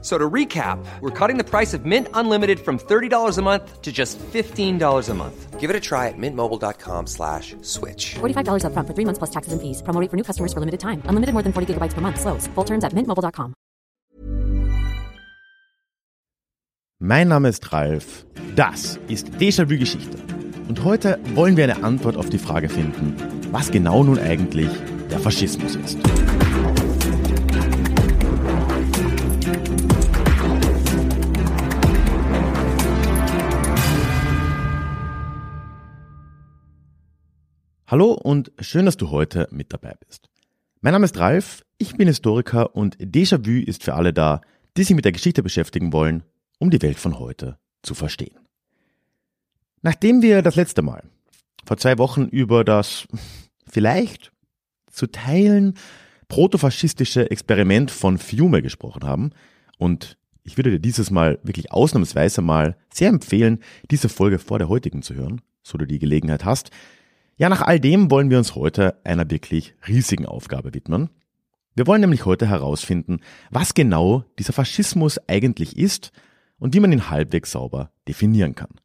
So to recap, we're cutting the price of Mint Unlimited from $30 a month to just $15 a month. Give it a try at mintmobile.com slash switch. $45 upfront for three months plus taxes and fees. Promo rate for new customers for limited time. Unlimited more than 40 gigabytes per month. Slows. Full terms at mintmobile.com. Mein Name ist Ralf. Das ist Déjà-vu Geschichte. Und heute wollen wir eine Antwort auf die Frage finden, was genau nun eigentlich der Faschismus ist. Hallo und schön, dass du heute mit dabei bist. Mein Name ist Ralf, ich bin Historiker und Déjà-vu ist für alle da, die sich mit der Geschichte beschäftigen wollen, um die Welt von heute zu verstehen. Nachdem wir das letzte Mal vor zwei Wochen über das vielleicht zu teilen protofaschistische Experiment von Fiume gesprochen haben und ich würde dir dieses Mal wirklich ausnahmsweise mal sehr empfehlen, diese Folge vor der heutigen zu hören, so du die Gelegenheit hast, ja, nach all dem wollen wir uns heute einer wirklich riesigen Aufgabe widmen. Wir wollen nämlich heute herausfinden, was genau dieser Faschismus eigentlich ist und wie man ihn halbwegs sauber definieren kann.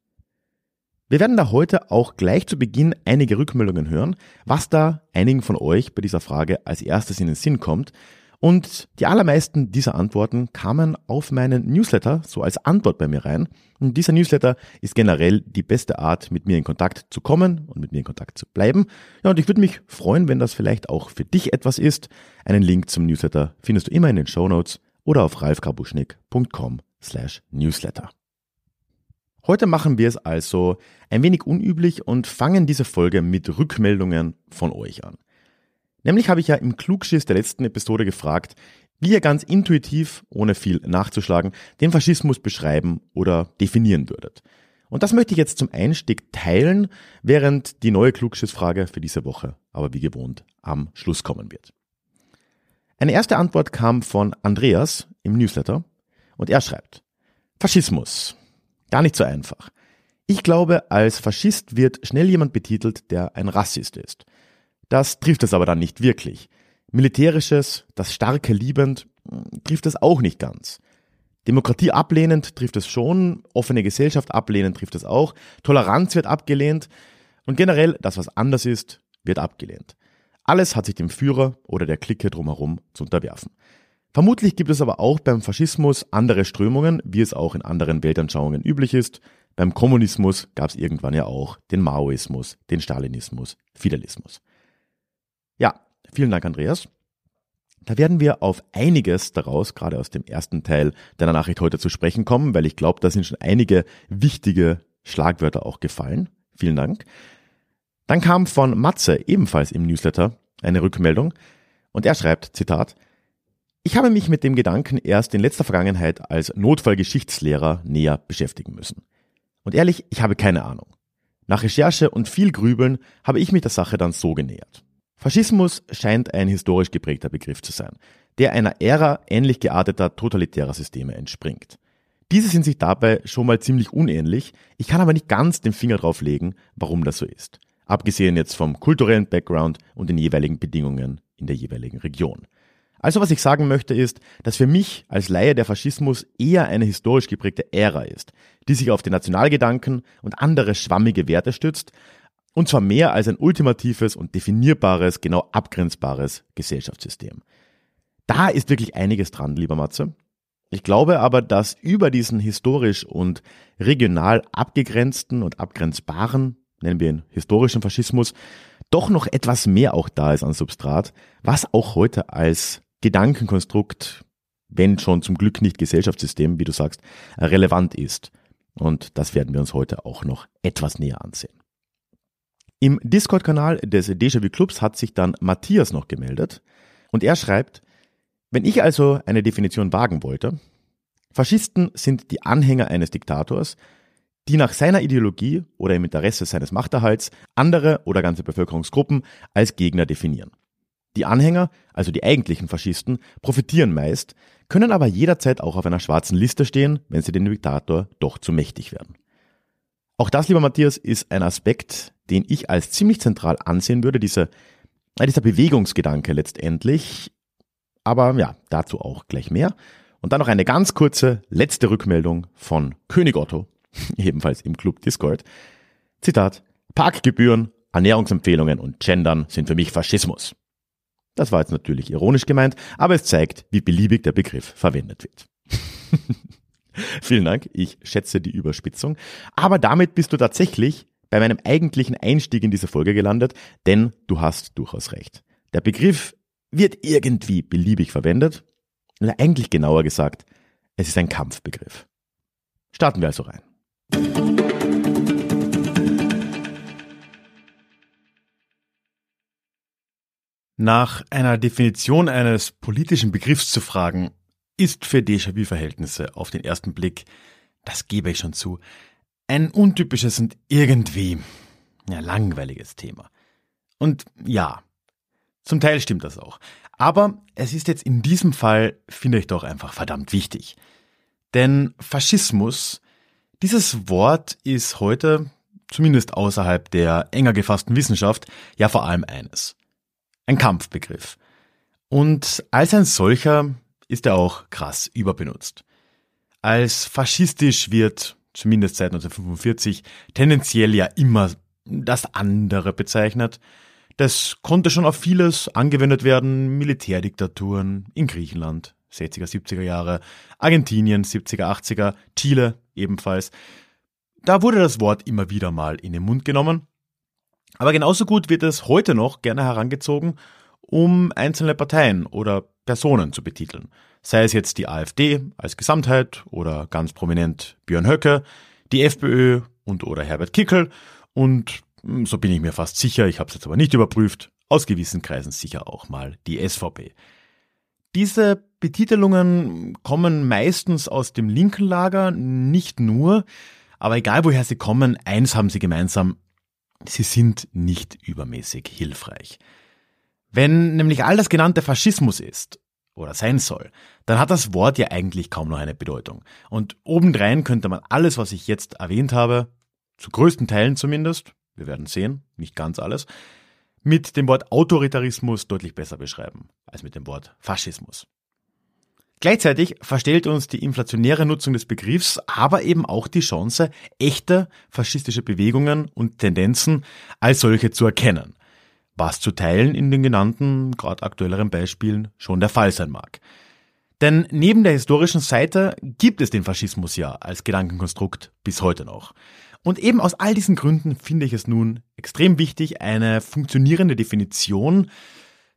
Wir werden da heute auch gleich zu Beginn einige Rückmeldungen hören, was da einigen von euch bei dieser Frage als erstes in den Sinn kommt und die allermeisten dieser Antworten kamen auf meinen Newsletter so als Antwort bei mir rein. Und dieser Newsletter ist generell die beste Art, mit mir in Kontakt zu kommen und mit mir in Kontakt zu bleiben. Ja, und ich würde mich freuen, wenn das vielleicht auch für dich etwas ist. Einen Link zum Newsletter findest du immer in den Show Notes oder auf ralfkarbuschnick.com slash newsletter. Heute machen wir es also ein wenig unüblich und fangen diese Folge mit Rückmeldungen von euch an. Nämlich habe ich ja im Klugschiss der letzten Episode gefragt, wie ihr ganz intuitiv, ohne viel nachzuschlagen, den Faschismus beschreiben oder definieren würdet. Und das möchte ich jetzt zum Einstieg teilen, während die neue Klugschissfrage für diese Woche aber wie gewohnt am Schluss kommen wird. Eine erste Antwort kam von Andreas im Newsletter und er schreibt, Faschismus. Gar nicht so einfach. Ich glaube, als Faschist wird schnell jemand betitelt, der ein Rassist ist. Das trifft es aber dann nicht wirklich. Militärisches, das Starke liebend, trifft es auch nicht ganz. Demokratie ablehnend trifft es schon, offene Gesellschaft ablehnend trifft es auch, Toleranz wird abgelehnt und generell das, was anders ist, wird abgelehnt. Alles hat sich dem Führer oder der Clique drumherum zu unterwerfen. Vermutlich gibt es aber auch beim Faschismus andere Strömungen, wie es auch in anderen Weltanschauungen üblich ist. Beim Kommunismus gab es irgendwann ja auch den Maoismus, den Stalinismus, Fidelismus. Ja, vielen Dank, Andreas. Da werden wir auf einiges daraus, gerade aus dem ersten Teil deiner Nachricht heute zu sprechen kommen, weil ich glaube, da sind schon einige wichtige Schlagwörter auch gefallen. Vielen Dank. Dann kam von Matze ebenfalls im Newsletter eine Rückmeldung und er schreibt, Zitat, ich habe mich mit dem Gedanken erst in letzter Vergangenheit als Notfallgeschichtslehrer näher beschäftigen müssen. Und ehrlich, ich habe keine Ahnung. Nach Recherche und viel Grübeln habe ich mich der Sache dann so genähert. Faschismus scheint ein historisch geprägter Begriff zu sein, der einer Ära ähnlich gearteter totalitärer Systeme entspringt. Diese sind sich dabei schon mal ziemlich unähnlich, ich kann aber nicht ganz den Finger drauf legen, warum das so ist. Abgesehen jetzt vom kulturellen Background und den jeweiligen Bedingungen in der jeweiligen Region. Also was ich sagen möchte ist, dass für mich als Laie der Faschismus eher eine historisch geprägte Ära ist, die sich auf den Nationalgedanken und andere schwammige Werte stützt, und zwar mehr als ein ultimatives und definierbares, genau abgrenzbares Gesellschaftssystem. Da ist wirklich einiges dran, lieber Matze. Ich glaube aber, dass über diesen historisch und regional abgegrenzten und abgrenzbaren, nennen wir ihn historischen Faschismus, doch noch etwas mehr auch da ist an Substrat, was auch heute als Gedankenkonstrukt, wenn schon zum Glück nicht Gesellschaftssystem, wie du sagst, relevant ist. Und das werden wir uns heute auch noch etwas näher ansehen. Im Discord-Kanal des Déjà-vu Clubs hat sich dann Matthias noch gemeldet und er schreibt, wenn ich also eine Definition wagen wollte, Faschisten sind die Anhänger eines Diktators, die nach seiner Ideologie oder im Interesse seines Machterhalts andere oder ganze Bevölkerungsgruppen als Gegner definieren. Die Anhänger, also die eigentlichen Faschisten, profitieren meist, können aber jederzeit auch auf einer schwarzen Liste stehen, wenn sie den Diktator doch zu mächtig werden. Auch das, lieber Matthias, ist ein Aspekt, den ich als ziemlich zentral ansehen würde, dieser, dieser Bewegungsgedanke letztendlich. Aber ja, dazu auch gleich mehr. Und dann noch eine ganz kurze letzte Rückmeldung von König Otto, ebenfalls im Club Discord. Zitat, Parkgebühren, Ernährungsempfehlungen und Gendern sind für mich Faschismus. Das war jetzt natürlich ironisch gemeint, aber es zeigt, wie beliebig der Begriff verwendet wird. Vielen Dank, ich schätze die Überspitzung. Aber damit bist du tatsächlich bei meinem eigentlichen Einstieg in diese Folge gelandet, denn du hast durchaus recht. Der Begriff wird irgendwie beliebig verwendet, oder eigentlich genauer gesagt, es ist ein Kampfbegriff. Starten wir also rein. Nach einer Definition eines politischen Begriffs zu fragen, ist für Déjà-vu-Verhältnisse auf den ersten Blick, das gebe ich schon zu, ein untypisches und irgendwie ja, langweiliges Thema. Und ja, zum Teil stimmt das auch. Aber es ist jetzt in diesem Fall, finde ich doch einfach verdammt wichtig. Denn Faschismus, dieses Wort ist heute, zumindest außerhalb der enger gefassten Wissenschaft, ja vor allem eines ein Kampfbegriff. Und als ein solcher ist er auch krass überbenutzt. Als faschistisch wird, zumindest seit 1945, tendenziell ja immer das andere bezeichnet. Das konnte schon auf vieles angewendet werden, Militärdiktaturen in Griechenland, 60er, 70er Jahre, Argentinien, 70er, 80er, Chile ebenfalls. Da wurde das Wort immer wieder mal in den Mund genommen aber genauso gut wird es heute noch gerne herangezogen, um einzelne Parteien oder Personen zu betiteln. Sei es jetzt die AfD als Gesamtheit oder ganz prominent Björn Höcke, die FPÖ und oder Herbert Kickel und hm, so bin ich mir fast sicher, ich habe es jetzt aber nicht überprüft, aus gewissen Kreisen sicher auch mal die SVP. Diese Betitelungen kommen meistens aus dem linken Lager, nicht nur, aber egal woher sie kommen, eins haben sie gemeinsam, sie sind nicht übermäßig hilfreich. Wenn nämlich all das genannte Faschismus ist oder sein soll, dann hat das Wort ja eigentlich kaum noch eine Bedeutung. Und obendrein könnte man alles, was ich jetzt erwähnt habe, zu größten Teilen zumindest, wir werden sehen, nicht ganz alles, mit dem Wort Autoritarismus deutlich besser beschreiben als mit dem Wort Faschismus. Gleichzeitig verstellt uns die inflationäre Nutzung des Begriffs aber eben auch die Chance, echte faschistische Bewegungen und Tendenzen als solche zu erkennen, was zu Teilen in den genannten, gerade aktuelleren Beispielen schon der Fall sein mag. Denn neben der historischen Seite gibt es den Faschismus ja als Gedankenkonstrukt bis heute noch. Und eben aus all diesen Gründen finde ich es nun extrem wichtig, eine funktionierende Definition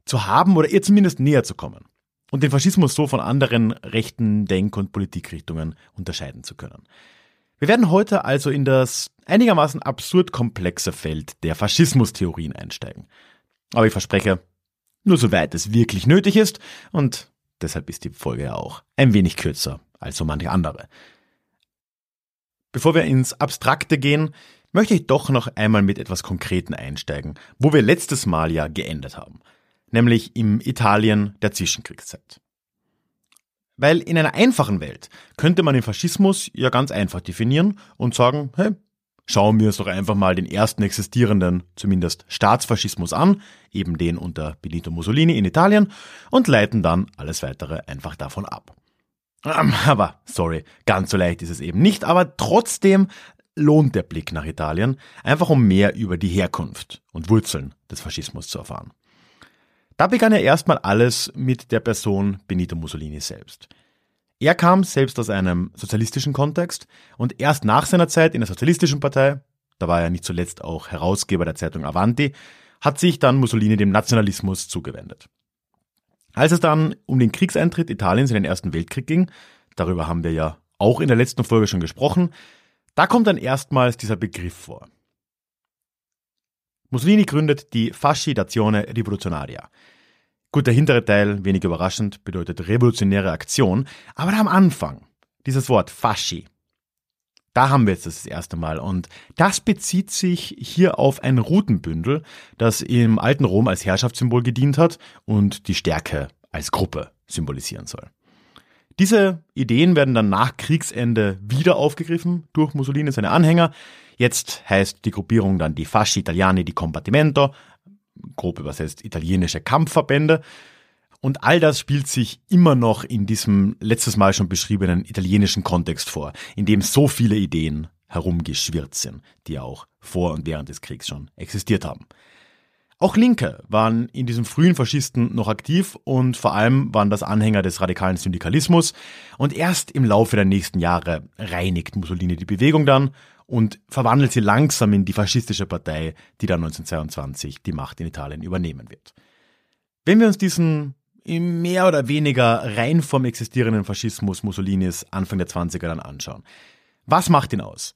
zu haben oder ihr zumindest näher zu kommen und den Faschismus so von anderen rechten Denk- und Politikrichtungen unterscheiden zu können. Wir werden heute also in das einigermaßen absurd komplexe Feld der Faschismustheorien einsteigen. Aber ich verspreche, nur soweit es wirklich nötig ist und deshalb ist die Folge ja auch ein wenig kürzer als so manche andere. Bevor wir ins Abstrakte gehen, möchte ich doch noch einmal mit etwas Konkreten einsteigen, wo wir letztes Mal ja geendet haben – nämlich im Italien der Zwischenkriegszeit. Weil in einer einfachen Welt könnte man den Faschismus ja ganz einfach definieren und sagen, hey, schauen wir uns doch einfach mal den ersten existierenden, zumindest Staatsfaschismus an, eben den unter Benito Mussolini in Italien, und leiten dann alles weitere einfach davon ab. Ähm, aber, sorry, ganz so leicht ist es eben nicht, aber trotzdem lohnt der Blick nach Italien, einfach um mehr über die Herkunft und Wurzeln des Faschismus zu erfahren. Da begann ja erstmal alles mit der Person Benito Mussolini selbst. Er kam selbst aus einem sozialistischen Kontext und erst nach seiner Zeit in der Sozialistischen Partei, da war er nicht zuletzt auch Herausgeber der Zeitung Avanti, hat sich dann Mussolini dem Nationalismus zugewendet. Als es dann um den Kriegseintritt Italiens in den Ersten Weltkrieg ging, darüber haben wir ja auch in der letzten Folge schon gesprochen, da kommt dann erstmals dieser Begriff vor. Mussolini gründet die Fasci d'Azione Rivoluzionaria. Gut, der hintere Teil, wenig überraschend, bedeutet revolutionäre Aktion, aber am Anfang, dieses Wort Fasci, Da haben wir jetzt das erste Mal. Und das bezieht sich hier auf ein Rutenbündel, das im alten Rom als Herrschaftssymbol gedient hat und die Stärke als Gruppe symbolisieren soll. Diese Ideen werden dann nach Kriegsende wieder aufgegriffen durch Mussolini und seine Anhänger. Jetzt heißt die Gruppierung dann die Fasci Italiani di Combattimento, grob übersetzt italienische Kampfverbände. Und all das spielt sich immer noch in diesem letztes Mal schon beschriebenen italienischen Kontext vor, in dem so viele Ideen herumgeschwirrt sind, die auch vor und während des Kriegs schon existiert haben. Auch Linke waren in diesem frühen Faschisten noch aktiv und vor allem waren das Anhänger des radikalen Syndikalismus und erst im Laufe der nächsten Jahre reinigt Mussolini die Bewegung dann und verwandelt sie langsam in die faschistische Partei, die dann 1922 die Macht in Italien übernehmen wird. Wenn wir uns diesen mehr oder weniger rein vom existierenden Faschismus Mussolinis Anfang der 20er dann anschauen. Was macht ihn aus?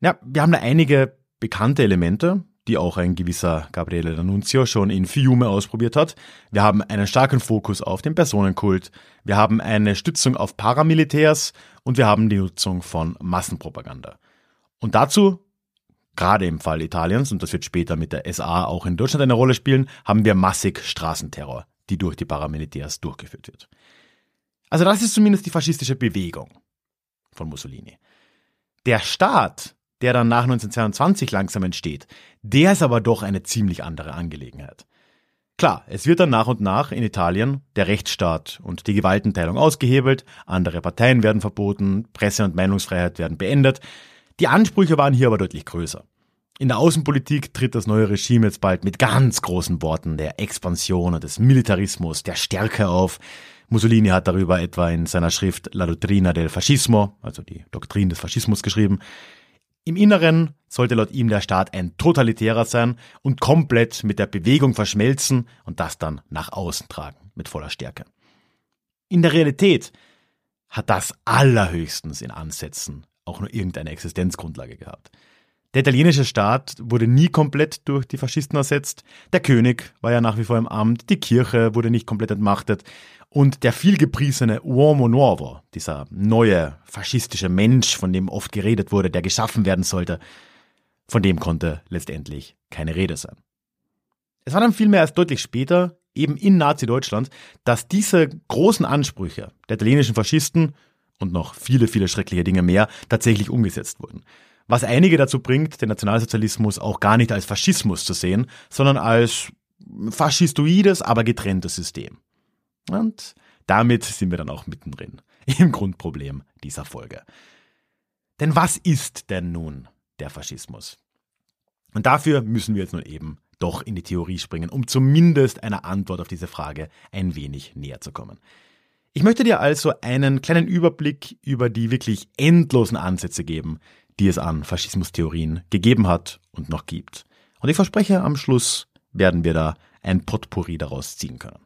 Ja, wir haben da einige bekannte Elemente, die auch ein gewisser Gabriele D'Annunzio schon in Fiume ausprobiert hat. Wir haben einen starken Fokus auf den Personenkult, wir haben eine Stützung auf Paramilitärs und wir haben die Nutzung von Massenpropaganda. Und dazu, gerade im Fall Italiens, und das wird später mit der SA auch in Deutschland eine Rolle spielen, haben wir massig Straßenterror, die durch die Paramilitärs durchgeführt wird. Also das ist zumindest die faschistische Bewegung von Mussolini. Der Staat der dann nach 1922 langsam entsteht, der ist aber doch eine ziemlich andere Angelegenheit. Klar, es wird dann nach und nach in Italien der Rechtsstaat und die Gewaltenteilung ausgehebelt, andere Parteien werden verboten, Presse- und Meinungsfreiheit werden beendet. Die Ansprüche waren hier aber deutlich größer. In der Außenpolitik tritt das neue Regime jetzt bald mit ganz großen Worten der Expansion und des Militarismus, der Stärke auf. Mussolini hat darüber etwa in seiner Schrift La Dottrina del Fascismo, also die Doktrin des Faschismus geschrieben. Im Inneren sollte laut ihm der Staat ein totalitärer sein und komplett mit der Bewegung verschmelzen und das dann nach außen tragen mit voller Stärke. In der Realität hat das allerhöchstens in Ansätzen auch nur irgendeine Existenzgrundlage gehabt. Der italienische Staat wurde nie komplett durch die Faschisten ersetzt, der König war ja nach wie vor im Amt, die Kirche wurde nicht komplett entmachtet, und der vielgepriesene Uomo Nuovo, dieser neue faschistische Mensch, von dem oft geredet wurde, der geschaffen werden sollte, von dem konnte letztendlich keine Rede sein. Es war dann vielmehr erst deutlich später, eben in Nazi-Deutschland, dass diese großen Ansprüche der italienischen Faschisten und noch viele, viele schreckliche Dinge mehr tatsächlich umgesetzt wurden. Was einige dazu bringt, den Nationalsozialismus auch gar nicht als Faschismus zu sehen, sondern als faschistoides, aber getrenntes System. Und damit sind wir dann auch mittendrin im Grundproblem dieser Folge. Denn was ist denn nun der Faschismus? Und dafür müssen wir jetzt nun eben doch in die Theorie springen, um zumindest einer Antwort auf diese Frage ein wenig näher zu kommen. Ich möchte dir also einen kleinen Überblick über die wirklich endlosen Ansätze geben, die es an Faschismustheorien gegeben hat und noch gibt. Und ich verspreche, am Schluss werden wir da ein Potpourri daraus ziehen können.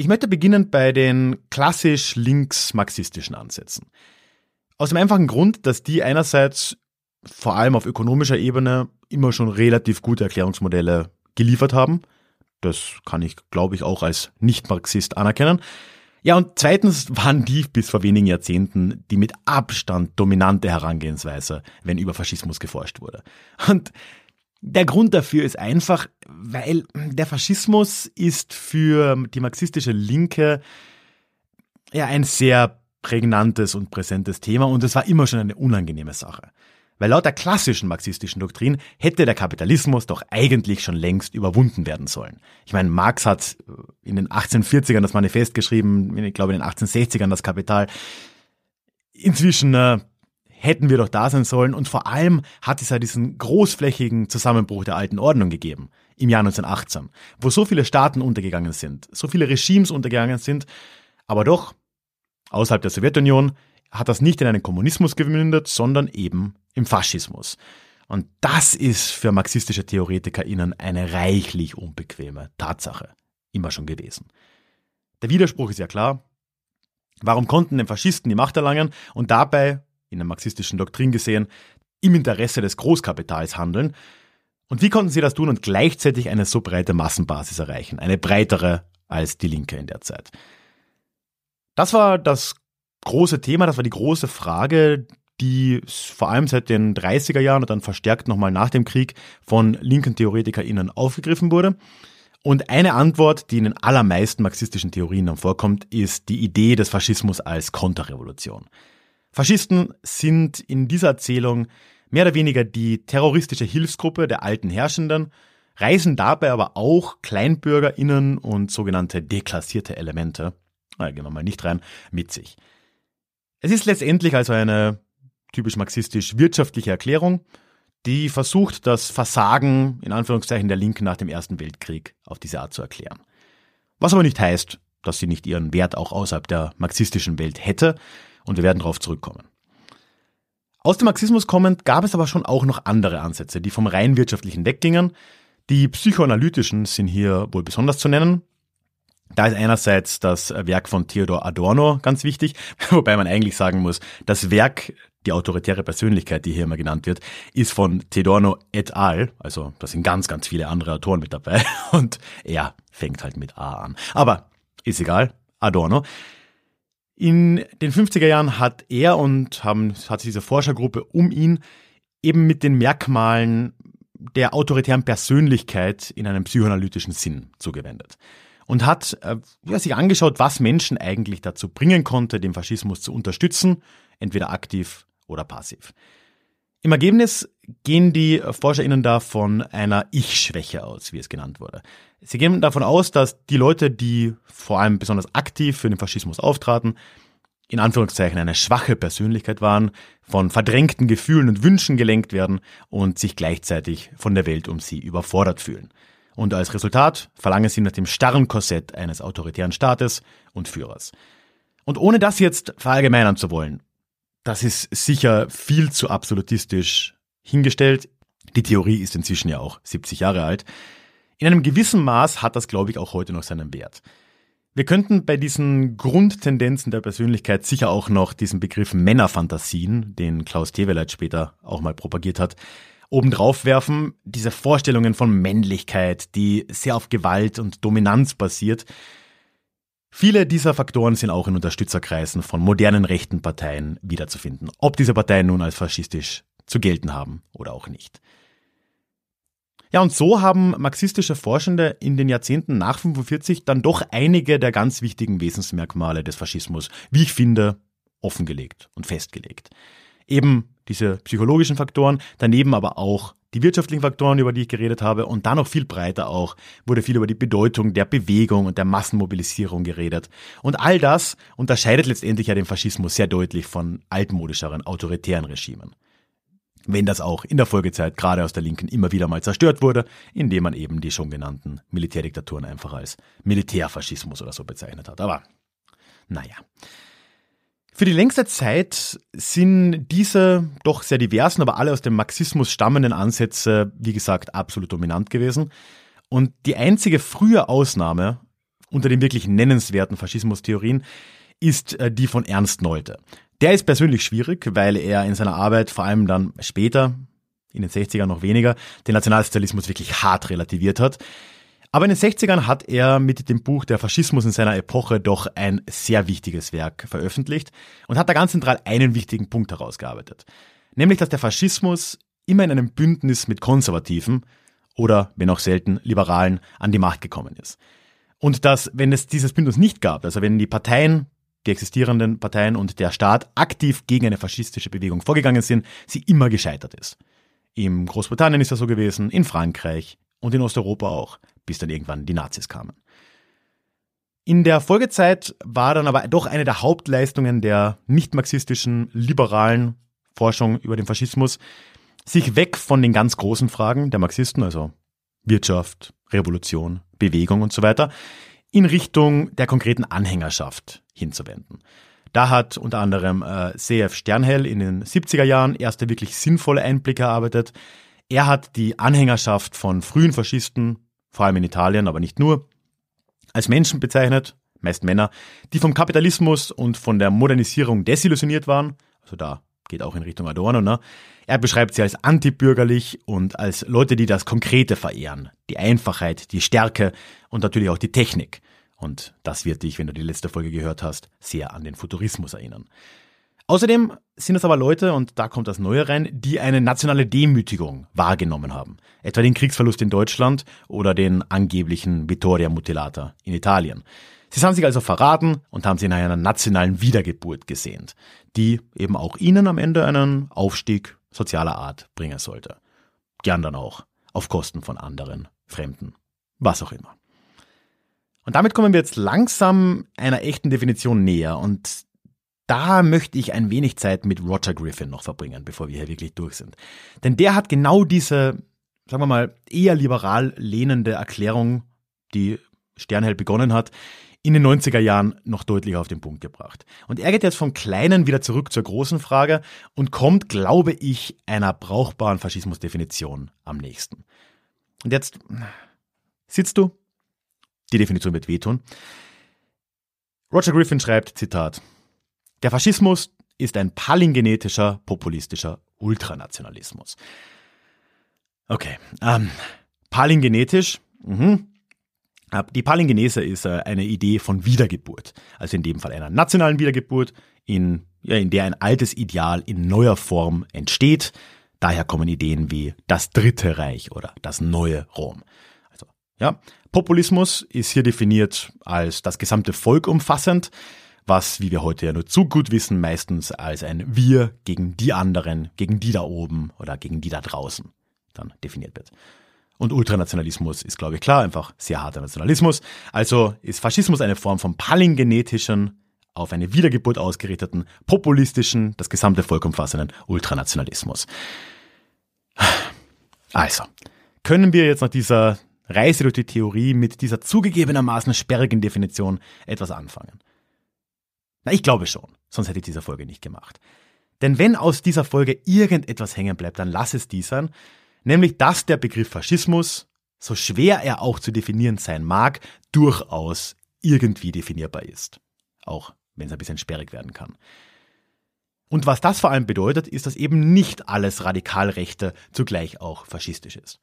Ich möchte beginnen bei den klassisch links-marxistischen Ansätzen. Aus dem einfachen Grund, dass die einerseits vor allem auf ökonomischer Ebene immer schon relativ gute Erklärungsmodelle geliefert haben. Das kann ich, glaube ich, auch als Nicht-Marxist anerkennen. Ja, und zweitens waren die bis vor wenigen Jahrzehnten die mit Abstand dominante Herangehensweise, wenn über Faschismus geforscht wurde. Und der Grund dafür ist einfach, weil der Faschismus ist für die marxistische Linke ja ein sehr prägnantes und präsentes Thema und es war immer schon eine unangenehme Sache. Weil laut der klassischen marxistischen Doktrin hätte der Kapitalismus doch eigentlich schon längst überwunden werden sollen. Ich meine, Marx hat in den 1840ern das Manifest geschrieben, ich glaube in den 1860ern das Kapital. Inzwischen äh, hätten wir doch da sein sollen und vor allem hat es ja diesen großflächigen Zusammenbruch der alten Ordnung gegeben. im Jahr 1918, wo so viele Staaten untergegangen sind, so viele Regimes untergegangen sind, aber doch außerhalb der Sowjetunion hat das nicht in einen Kommunismus gemündet, sondern eben im Faschismus. Und das ist für marxistische TheoretikerInnen eine reichlich unbequeme Tatsache. Immer schon gewesen. Der Widerspruch ist ja klar. Warum konnten den Faschisten die Macht erlangen und dabei, in der marxistischen Doktrin gesehen, im Interesse des Großkapitals handeln? Und wie konnten sie das tun und gleichzeitig eine so breite Massenbasis erreichen? Eine breitere als die Linke in der Zeit. Das war das große Thema, das war die große Frage, die vor allem seit den 30er Jahren und dann verstärkt nochmal nach dem Krieg von linken TheoretikerInnen aufgegriffen wurde. Und eine Antwort, die in den allermeisten marxistischen Theorien dann vorkommt, ist die Idee des Faschismus als Konterrevolution. Faschisten sind in dieser Erzählung mehr oder weniger die terroristische Hilfsgruppe der alten Herrschenden, reisen dabei aber auch KleinbürgerInnen und sogenannte deklassierte Elemente, da gehen wir mal nicht rein, mit sich. Es ist letztendlich also eine typisch marxistisch wirtschaftliche Erklärung, die versucht, das Versagen in Anführungszeichen der Linken nach dem Ersten Weltkrieg auf diese Art zu erklären. Was aber nicht heißt, dass sie nicht ihren Wert auch außerhalb der marxistischen Welt hätte, und wir werden darauf zurückkommen. Aus dem Marxismus kommend gab es aber schon auch noch andere Ansätze, die vom rein wirtschaftlichen weggingen. Die psychoanalytischen sind hier wohl besonders zu nennen. Da ist einerseits das Werk von Theodor Adorno ganz wichtig, wobei man eigentlich sagen muss, das Werk, die autoritäre Persönlichkeit, die hier immer genannt wird, ist von Theodorno et al. Also da sind ganz, ganz viele andere Autoren mit dabei und er fängt halt mit A an. Aber ist egal, Adorno. In den 50er Jahren hat er und haben, hat sich diese Forschergruppe um ihn eben mit den Merkmalen der autoritären Persönlichkeit in einem psychoanalytischen Sinn zugewendet und hat äh, ja, sich angeschaut, was Menschen eigentlich dazu bringen konnte, den Faschismus zu unterstützen, entweder aktiv oder passiv. Im Ergebnis gehen die ForscherInnen da von einer Ich-Schwäche aus, wie es genannt wurde. Sie gehen davon aus, dass die Leute, die vor allem besonders aktiv für den Faschismus auftraten, in Anführungszeichen eine schwache Persönlichkeit waren, von verdrängten Gefühlen und Wünschen gelenkt werden und sich gleichzeitig von der Welt um sie überfordert fühlen. Und als Resultat verlangen sie nach dem starren Korsett eines autoritären Staates und Führers. Und ohne das jetzt verallgemeinern zu wollen, das ist sicher viel zu absolutistisch hingestellt. Die Theorie ist inzwischen ja auch 70 Jahre alt. In einem gewissen Maß hat das, glaube ich, auch heute noch seinen Wert. Wir könnten bei diesen Grundtendenzen der Persönlichkeit sicher auch noch diesen Begriff Männerfantasien, den Klaus Teweleit später auch mal propagiert hat, obendrauf werfen, diese Vorstellungen von Männlichkeit, die sehr auf Gewalt und Dominanz basiert. Viele dieser Faktoren sind auch in Unterstützerkreisen von modernen rechten Parteien wiederzufinden, ob diese Parteien nun als faschistisch zu gelten haben oder auch nicht. Ja, und so haben marxistische Forschende in den Jahrzehnten nach 45 dann doch einige der ganz wichtigen Wesensmerkmale des Faschismus, wie ich finde, offengelegt und festgelegt. Eben diese psychologischen Faktoren, daneben aber auch die wirtschaftlichen Faktoren, über die ich geredet habe, und dann noch viel breiter auch, wurde viel über die Bedeutung der Bewegung und der Massenmobilisierung geredet. Und all das unterscheidet letztendlich ja den Faschismus sehr deutlich von altmodischeren, autoritären Regimen. Wenn das auch in der Folgezeit gerade aus der Linken immer wieder mal zerstört wurde, indem man eben die schon genannten Militärdiktaturen einfach als Militärfaschismus oder so bezeichnet hat. Aber naja. Für die längste Zeit sind diese doch sehr diversen, aber alle aus dem Marxismus stammenden Ansätze, wie gesagt, absolut dominant gewesen. Und die einzige frühe Ausnahme unter den wirklich nennenswerten Faschismustheorien ist äh, die von Ernst Nolte. Der ist persönlich schwierig, weil er in seiner Arbeit vor allem dann später, in den 60ern noch weniger, den Nationalsozialismus wirklich hart relativiert hat. Aber in den 60ern hat er mit dem Buch Der Faschismus in seiner Epoche doch ein sehr wichtiges Werk veröffentlicht und hat da ganz zentral einen wichtigen Punkt herausgearbeitet. Nämlich, dass der Faschismus immer in einem Bündnis mit Konservativen oder, wenn auch selten, Liberalen an die Macht gekommen ist. Und dass, wenn es dieses Bündnis nicht gab, also wenn die Parteien, die existierenden Parteien und der Staat aktiv gegen eine faschistische Bewegung vorgegangen sind, sie immer gescheitert ist. In Großbritannien ist das so gewesen, in Frankreich und in Osteuropa auch bis dann irgendwann die Nazis kamen. In der Folgezeit war dann aber doch eine der Hauptleistungen der nicht-marxistischen liberalen Forschung über den Faschismus, sich weg von den ganz großen Fragen der Marxisten, also Wirtschaft, Revolution, Bewegung und so weiter in Richtung der konkreten Anhängerschaft hinzuwenden. Da hat unter anderem äh, CF Sternhell in den 70er Jahren erste wirklich sinnvolle Einblicke erarbeitet. Er hat die Anhängerschaft von frühen Faschisten, vor allem in Italien, aber nicht nur, als Menschen bezeichnet, meist Männer, die vom Kapitalismus und von der Modernisierung desillusioniert waren. Also da geht auch in Richtung Adorno. Ne? Er beschreibt sie als antibürgerlich und als Leute, die das Konkrete verehren. Die Einfachheit, die Stärke und natürlich auch die Technik. Und das wird dich, wenn du die letzte Folge gehört hast, sehr an den Futurismus erinnern. Außerdem sind es aber Leute, und da kommt das Neue rein, die eine nationale Demütigung wahrgenommen haben. Etwa den Kriegsverlust in Deutschland oder den angeblichen Vittoria Mutilata in Italien. Sie haben sich also verraten und haben sich in einer nationalen Wiedergeburt gesehnt, die eben auch ihnen am Ende einen Aufstieg sozialer Art bringen sollte. Gern dann auch auf Kosten von anderen, Fremden, was auch immer. Und damit kommen wir jetzt langsam einer echten Definition näher und da möchte ich ein wenig Zeit mit Roger Griffin noch verbringen, bevor wir hier wirklich durch sind. Denn der hat genau diese, sagen wir mal, eher liberal lehnende Erklärung, die Sternhell begonnen hat, in den 90er Jahren noch deutlich auf den Punkt gebracht. Und er geht jetzt vom Kleinen wieder zurück zur großen Frage und kommt, glaube ich, einer brauchbaren Faschismusdefinition am nächsten. Und jetzt sitzt du die Definition wird wehtun. Roger Griffin schreibt, Zitat, der Faschismus ist ein palingenetischer, populistischer Ultranationalismus. Okay, ähm, palingenetisch, mhm. Die Palingenese ist äh, eine Idee von Wiedergeburt, also in dem Fall einer nationalen Wiedergeburt, in, ja, in der ein altes Ideal in neuer Form entsteht. Daher kommen Ideen wie das Dritte Reich oder das neue Rom. Ja, Populismus ist hier definiert als das gesamte Volk umfassend, was, wie wir heute ja nur zu gut wissen, meistens als ein Wir gegen die anderen, gegen die da oben oder gegen die da draußen dann definiert wird. Und Ultranationalismus ist, glaube ich, klar, einfach sehr harter Nationalismus. Also ist Faschismus eine Form von palingenetischen, auf eine Wiedergeburt ausgerichteten, populistischen, das gesamte Volk umfassenden Ultranationalismus. Also, können wir jetzt nach dieser Reise durch die Theorie mit dieser zugegebenermaßen sperrigen Definition etwas anfangen? Na, ich glaube schon, sonst hätte ich diese Folge nicht gemacht. Denn wenn aus dieser Folge irgendetwas hängen bleibt, dann lass es die sein, nämlich dass der Begriff Faschismus, so schwer er auch zu definieren sein mag, durchaus irgendwie definierbar ist. Auch wenn es ein bisschen sperrig werden kann. Und was das vor allem bedeutet, ist, dass eben nicht alles Radikalrechte zugleich auch faschistisch ist.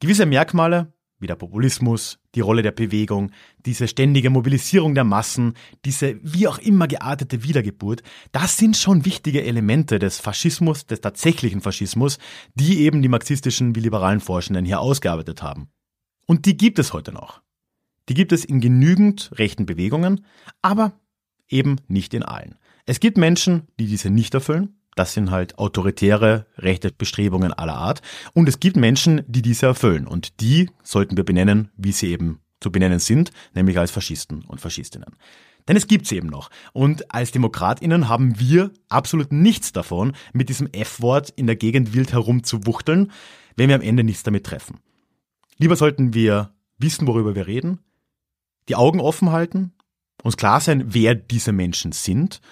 Gewisse Merkmale, wie der Populismus, die Rolle der Bewegung, diese ständige Mobilisierung der Massen, diese wie auch immer geartete Wiedergeburt, das sind schon wichtige Elemente des Faschismus, des tatsächlichen Faschismus, die eben die marxistischen wie liberalen Forschenden hier ausgearbeitet haben. Und die gibt es heute noch. Die gibt es in genügend rechten Bewegungen, aber eben nicht in allen. Es gibt Menschen, die diese nicht erfüllen, das sind halt autoritäre rechte Bestrebungen aller Art. Und es gibt Menschen, die diese erfüllen. Und die sollten wir benennen, wie sie eben zu benennen sind, nämlich als Faschisten und Faschistinnen. Denn es gibt sie eben noch. Und als DemokratInnen haben wir absolut nichts davon, mit diesem F-Wort in der Gegend wild herumzuwuchteln, wenn wir am Ende nichts damit treffen. Lieber sollten wir wissen, worüber wir reden, die Augen offen halten, uns klar sein, wer diese Menschen sind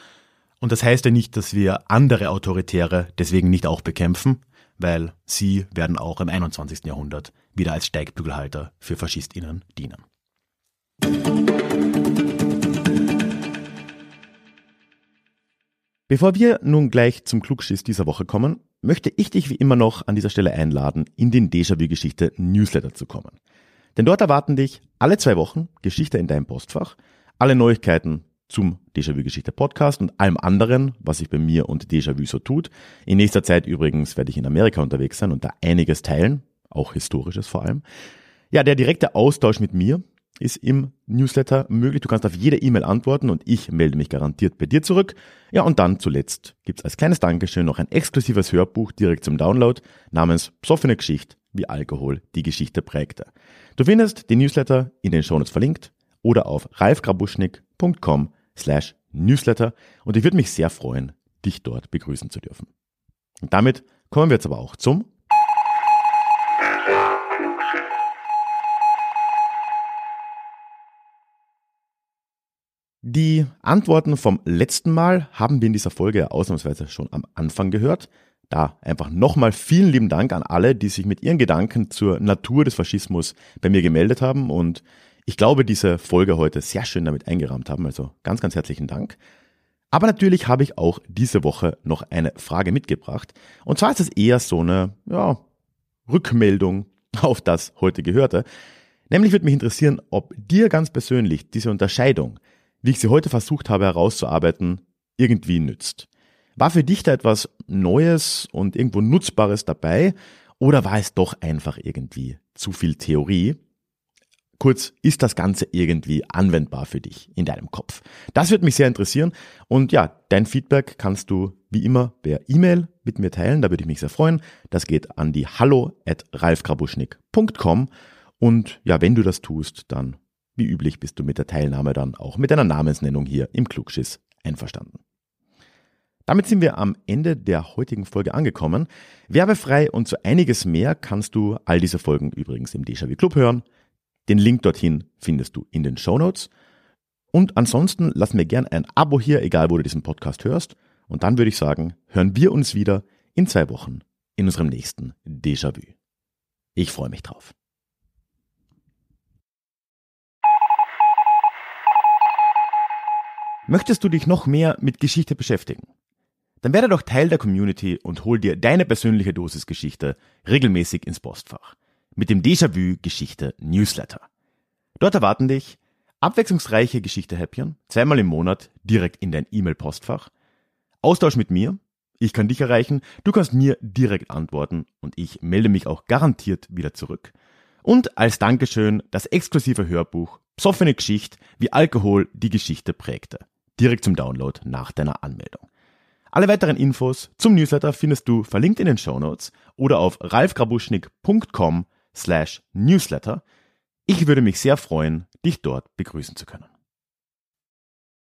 und das heißt ja nicht, dass wir andere Autoritäre deswegen nicht auch bekämpfen, weil sie werden auch im 21. Jahrhundert wieder als Steigbügelhalter für FaschistInnen dienen. Bevor wir nun gleich zum Klugschiss dieser Woche kommen, möchte ich dich wie immer noch an dieser Stelle einladen, in den Déjà-vu-Geschichte Newsletter zu kommen. Denn dort erwarten dich alle zwei Wochen Geschichte in deinem Postfach, alle Neuigkeiten zum Déjà-vu-Geschichte Podcast und allem anderen, was sich bei mir und Déjà-vu so tut. In nächster Zeit übrigens werde ich in Amerika unterwegs sein und da einiges teilen, auch historisches vor allem. Ja, der direkte Austausch mit mir ist im Newsletter möglich. Du kannst auf jede E-Mail antworten und ich melde mich garantiert bei dir zurück. Ja, und dann zuletzt gibt's als kleines Dankeschön noch ein exklusives Hörbuch direkt zum Download namens Psoffene Geschichte, wie Alkohol die Geschichte prägte. Du findest den Newsletter in den Shownotes verlinkt oder auf ralfgrabuschnik.com slash newsletter und ich würde mich sehr freuen, dich dort begrüßen zu dürfen. Und damit kommen wir jetzt aber auch zum Die Antworten vom letzten Mal haben wir in dieser Folge ausnahmsweise schon am Anfang gehört. Da einfach nochmal vielen lieben Dank an alle, die sich mit ihren Gedanken zur Natur des Faschismus bei mir gemeldet haben und ich glaube, diese Folge heute sehr schön damit eingerahmt haben. Also ganz, ganz herzlichen Dank. Aber natürlich habe ich auch diese Woche noch eine Frage mitgebracht. Und zwar ist es eher so eine ja, Rückmeldung auf das heute Gehörte. Nämlich würde mich interessieren, ob dir ganz persönlich diese Unterscheidung, wie ich sie heute versucht habe herauszuarbeiten, irgendwie nützt. War für dich da etwas Neues und irgendwo Nutzbares dabei oder war es doch einfach irgendwie zu viel Theorie? Kurz, ist das Ganze irgendwie anwendbar für dich in deinem Kopf? Das würde mich sehr interessieren. Und ja, dein Feedback kannst du wie immer per E-Mail mit mir teilen. Da würde ich mich sehr freuen. Das geht an die hallo at ralfgrabuschnick.com. Und ja, wenn du das tust, dann wie üblich bist du mit der Teilnahme dann auch mit deiner Namensnennung hier im Klugschiss einverstanden. Damit sind wir am Ende der heutigen Folge angekommen. Werbefrei und so einiges mehr kannst du all diese Folgen übrigens im Déjà-vu Club hören. Den Link dorthin findest du in den Show Notes. Und ansonsten lass mir gern ein Abo hier, egal wo du diesen Podcast hörst. Und dann würde ich sagen, hören wir uns wieder in zwei Wochen in unserem nächsten Déjà-vu. Ich freue mich drauf. Möchtest du dich noch mehr mit Geschichte beschäftigen? Dann werde doch Teil der Community und hol dir deine persönliche Dosis Geschichte regelmäßig ins Postfach mit dem Déjà-vu Geschichte Newsletter. Dort erwarten dich abwechslungsreiche Geschichte-Häppchen, zweimal im Monat direkt in dein E-Mail-Postfach, Austausch mit mir, ich kann dich erreichen, du kannst mir direkt antworten und ich melde mich auch garantiert wieder zurück. Und als Dankeschön das exklusive Hörbuch Psoffene Geschichte, wie Alkohol die Geschichte prägte. Direkt zum Download nach deiner Anmeldung. Alle weiteren Infos zum Newsletter findest du verlinkt in den Show Notes oder auf ralfgrabuschnick.com slash newsletter. Ich würde mich sehr freuen, dich dort begrüßen zu können.